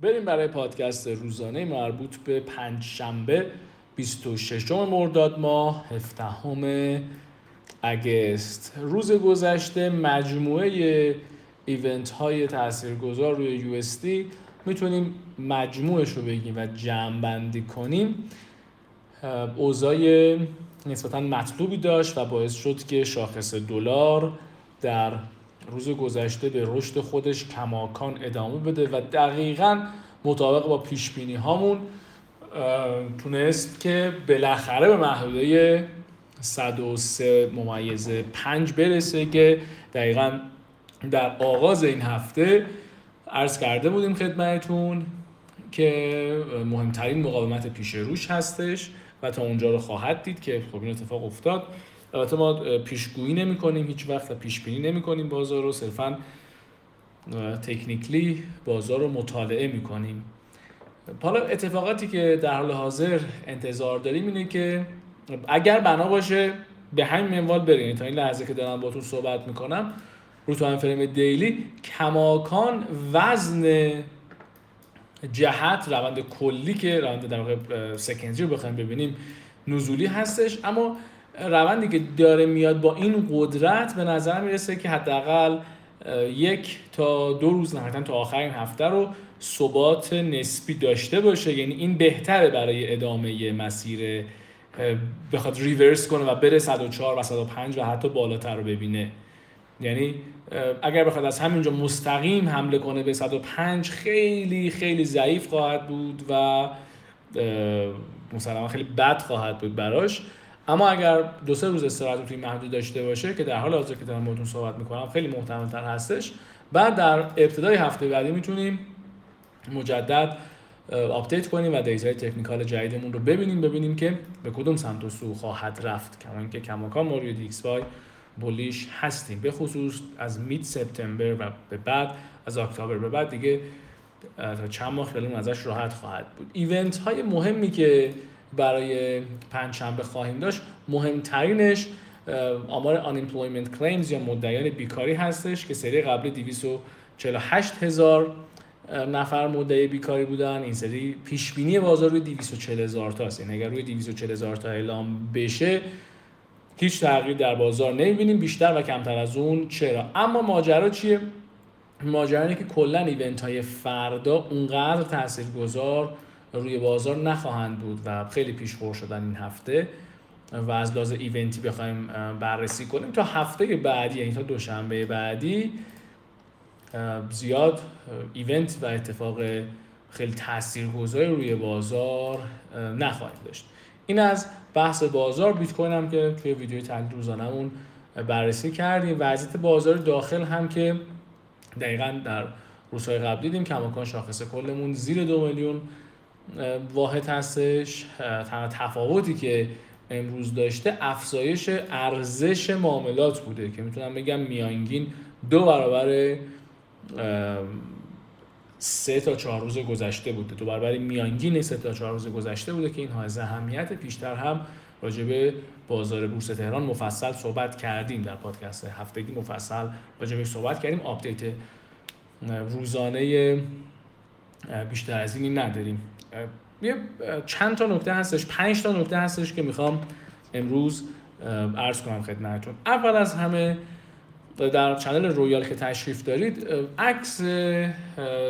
بریم برای پادکست روزانه مربوط به پنج شنبه 26 مرداد ماه 17 اگست. روز گذشته مجموعه ایونت های تاثیرگذار روی یو می‌تونیم مجموعش رو بگیم و جمع بندی کنیم. اوضاع نسبتا مطلوبی داشت و باعث شد که شاخص دلار در روز گذشته به رشد خودش کماکان ادامه بده و دقیقا مطابق با پیش بینی هامون تونست که بالاخره به محدوده 103 ممیز 5 برسه که دقیقا در آغاز این هفته عرض کرده بودیم خدمتتون که مهمترین مقاومت پیش روش هستش و تا اونجا رو خواهد دید که خب این اتفاق افتاد. البته ما پیشگویی نمی کنیم هیچ وقت پیش بینی نمی کنیم بازار رو صرفا تکنیکلی بازار رو مطالعه می کنیم حالا اتفاقاتی که در حال حاضر انتظار داریم اینه که اگر بنا باشه به همین منوال برین. تا این لحظه که دارم باتون صحبت می‌کنم رو تو فریم دیلی کماکان وزن جهت روند کلی که روند در واقع سکنجی رو بخوایم ببینیم نزولی هستش. اما روندی که داره میاد با این قدرت به نظر می‌رسه که حداقل یک تا دو روز نهایتا تا آخر این هفته رو ثبات نسبی داشته باشه. یعنی این بهتره برای ادامه مسیر بخواد ریورس کنه و بره 104 و 105 و حتی بالاتر رو ببینه. یعنی اگر بخواد از همینجا مستقیم حمله کنه به 105 خیلی خیلی ضعیف خواهد بود و مسلما خیلی بد خواهد بود براش. اما اگر دو سه روز استراحت توی محدوده داشته باشه که در حال حاضر که دارم باهاتون صحبت می‌کنم خیلی محتمل تر هستش. بعد در ابتدای هفته بعدی می‌تونیم مجدد update کنیم و data ی technical جدیدمون رو ببینیم ببینیم که به کدوم سمت و سو خواهد رفت. کما اینکه کماکان ما روی DXY bullish هستیم. به خصوص از mid سپتامبر و به بعد از اکتبر به بعد دیگه تا چند ماه خیلی ازش راحت خواهد بود. ایونت های مهمی که برای پنجشنبه خواهیم داشت. مهمترینش آمار unemployment claims یا مدعیان بیکاری هستش که سری قبلی 248 هزار نفر مدعی بیکاری بودن. این سری پیش بینی بازار روی 240 هزار تا است یعنی اگر روی 240 هزار تا اعلام بشه هیچ تغییر در بازار نمی‌بینیم. بیشتر و کمتر از اون چرا. اما ماجرا چیه؟ ماجرا اینه که کلا ایونت های فردا اونقدر تاثیرگذار روی بازار نخواهند بود و خیلی پیش شدن این هفته و از لحاظ ایونتی بخوایم بررسی کنیم. تا هفته بعدی یعنی تا دوشنبه بعدی زیاد ایونت و اتفاق خیلی تاثیرگذاری روی بازار نخواهیم داشت. این از بحث بازار. بیت کوین هم که توی ویدیوی تحلیل روزانهمون بررسی کردیم. وضعیت بازار داخل هم که دقیقا در روزهای قبل دیدیم کماکان شاخص کلمون زیر دو میلیون واحد هستش تنها تفاوتی که امروز داشته افزایش ارزش معاملات بوده که می‌تونم بگم میانگین دو برابر سه تا چهار روز گذشته بوده. دو برابر میانگین سه تا چهار روز گذشته بوده که این های اهمیت پیشتر هم راجع به بازار بورس تهران مفصل صحبت کردیم. در پادکست هفتگی مفصل راجع به صحبت کردیم. update روزانه بیشتر از اینی نداریم. یه چند تا نکته هستش پنج تا نکته هستش که می‌خوام امروز عرض کنم خدمتتون. اول از همه در channel رویال که تشریف دارید عکس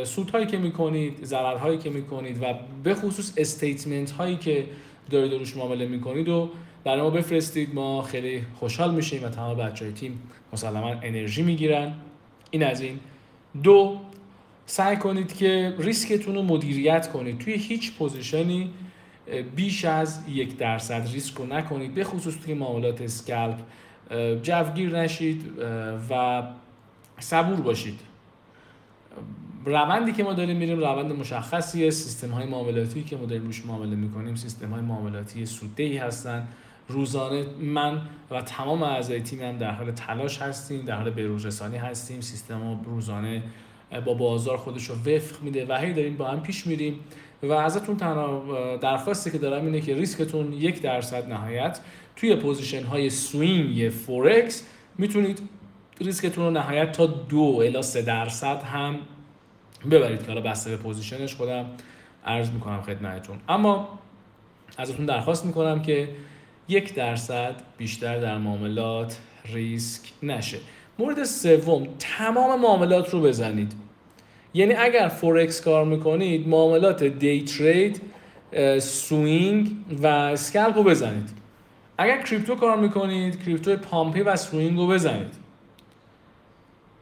سود که می‌کنید ضرر هایی که می‌کنید و به خصوص statement هایی که دارید روش معامله می‌کنید و برای ما بفرستید. ما خیلی خوشحال میشیم و تمام بچه های تیم مسلما انرژی می‌گیرن. این از این. دو سعی کنید که ریسکتون رو مدیریت کنید. توی هیچ position ی بیش از یک درصد ریسک رو نکنید. به خصوص توی معاملات scalp جوگیر نشید و صبور باشید. روندی که ما داریم میریم روند مشخصیه. سیستم های معاملاتی که ما داریم روش معامله می‌کنیم سیستم های معاملاتی سوددهی هستن. روزانه من و تمام اعضای تیمم در حال تلاش هستیم در حال بروزرسانی هستیم. سیستم روزانه با بازار خودش رو وفق میده و هی داریم با هم پیش میریم و ازتون تنها درخواستی که دارم اینه که ریسکتون یک درصد نهایت توی position های swing فورکس می‌تونید ریسکتون رو نهایت تا دو الا سه درصد هم ببرید. که حالا بسته به position ش خودم عرض می‌کنم خدمتتون. اما ازتون درخواست می‌کنم که یک درصد بیشتر در معاملات ریسک نشه. مورد سوم تمام معاملات رو بزنید. یعنی اگر فورکس کار می‌کنید معاملات day trade swing و scalp رو بزنید. اگر crypto کار می‌کنید crypto pump ی و swing رو بزنید.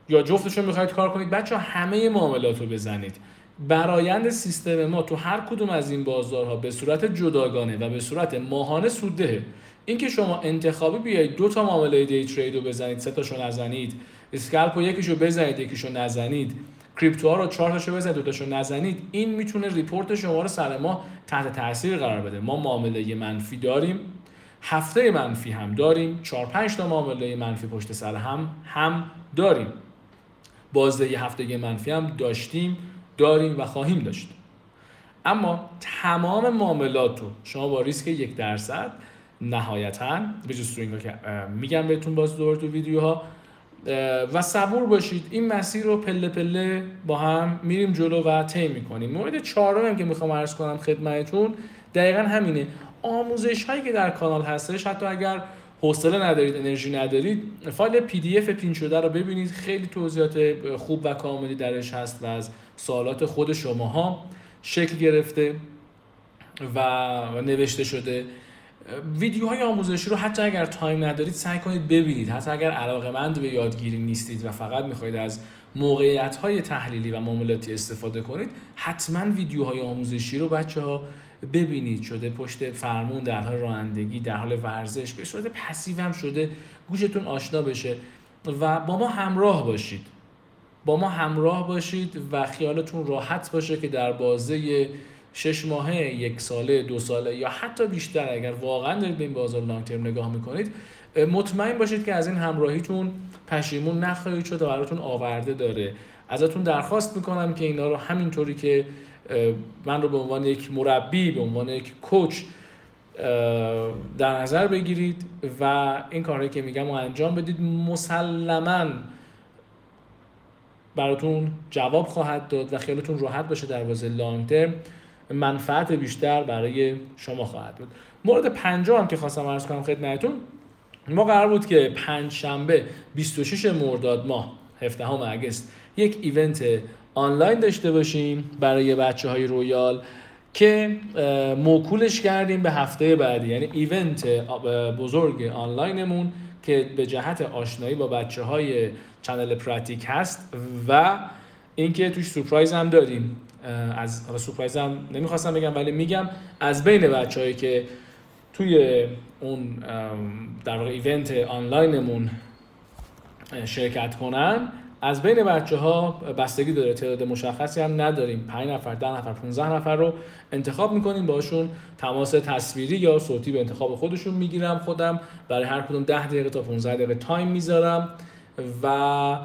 یا جفتش رو می‌خواید کار کنید بچه همه معاملات رو بزنید. برایند سیستم ما تو هر کدوم از این بازارها به صورت جداگانه و به صورت ماهانه سوددهه اینکه شما انتخابی بیایید دو تا معامله day trade رو بزنید سه تاشو نزنید. scalp یکیشو بزنید یکیشو نزنید. crypto رو چهار تاشو بزنید دو تاشو نزنید. این می‌تونه report شما رو سر ما تحت تاثیر قرار بده. ما معامله منفی داریم هفته منفی هم داریم چهار پنج تا معامله منفی پشت سر هم هم داریم. بازده هفته منفی هم داشتیم داریم و خواهیم داشت. اما تمام معاملات رو شما با ریسک یک درصد نهایتا به جز که میگم بهتون باز دور تو ویدیوها. و صبور باشید. این مسیر رو پله پله با هم میریم جلو و طی می‌کنیم. مورد چهارم که می‌خوام عرض کنم خدمتتون دقیقا همینه. آموزش هایی که در کانال هستش حتی اگر حوصله ندارید انرژی ندارید فایل PDF pin شده رو ببینید. خیلی توضیحات خوب و کاملی درش هست و از سوالات خود شماها شکل گرفته و نوشته شده. ویدیوهای آموزشی رو حتی اگر time ندارید سعی کنید ببینید. حتی اگر علاقه مند به یادگیری نیستید و فقط می‌خواید از موقعیت های تحلیلی و معاملاتی استفاده کنید حتما ویدیوهای آموزشی رو بچه ها ببینید. شده پشت فرمون در حال رانندگی در حال ورزش به صورت پسیو هم شده گوشتون آشنا بشه و با ما همراه باشید. با ما همراه باشید و خیالتون راحت باشه که در بازه شش ماهه یک ساله دو ساله یا حتی بیشتر اگر واقعا دارید به این بازار لانگ ترم نگاه می‌کنید مطمئن باشید که از این همراهیتون پشیمون نخواهید شد و براتون آورده داره. ازتون درخواست می‌کنم که اینا رو همینطوری که من رو به عنوان یک مربی به عنوان یک کوچ در نظر بگیرید و این کارهایی که میگم رو انجام بدید. مسلما براتون جواب خواهد داد و خیالتون راحت باشه در بازه لانگ ترم. منفعت بیشتر برای شما خواهد بود. مورد پنجم که خواستم عرض کنم خدمتتون ما قرار بود که پنج شنبه 26 مرداد ماه 17 اگست یک ایونت آنلاین داشته باشیم برای بچه های رویال که موکولش کردیم به هفته بعدی. یعنی event بزرگ آنلاینمون که به جهت آشنایی با بچه های channel پراتیک هست و اینکه توش سورپرایز هم داریم. از حالا سورپرایز هم نمی‌خواستم بگم ولی میگم از بین بچههایی که توی اون در واقع event آنلاینمون شرکت کنن از بین بچه ها بستگی داره. تعداد مشخصی هم نداریم. 5 نفر 10 نفر 15 نفر رو انتخاب می‌کنیم باشون تماس تصویری یا صوتی به انتخاب خودشون می‌گیرم خودم. برای هر کدوم 10 دقیقه تا 15 دقیقه تایم می‌ذارم و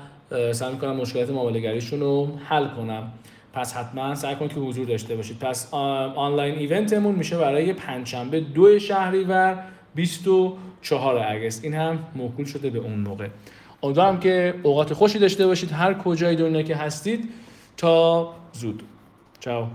سعی می‌کنم مشکلات معامله‌گریشون رو حل کنم. پس حتما سعی کنید که حضور داشته باشید. پس آنلاین ایونتمون میشه برای پنجشنبه دو شهریور 24 اگست. این هم موکول شده به اون موقع. امیدوارم که اوقات خوشی داشته باشید. هر کجای دنیا که هستید تا زود. چاو.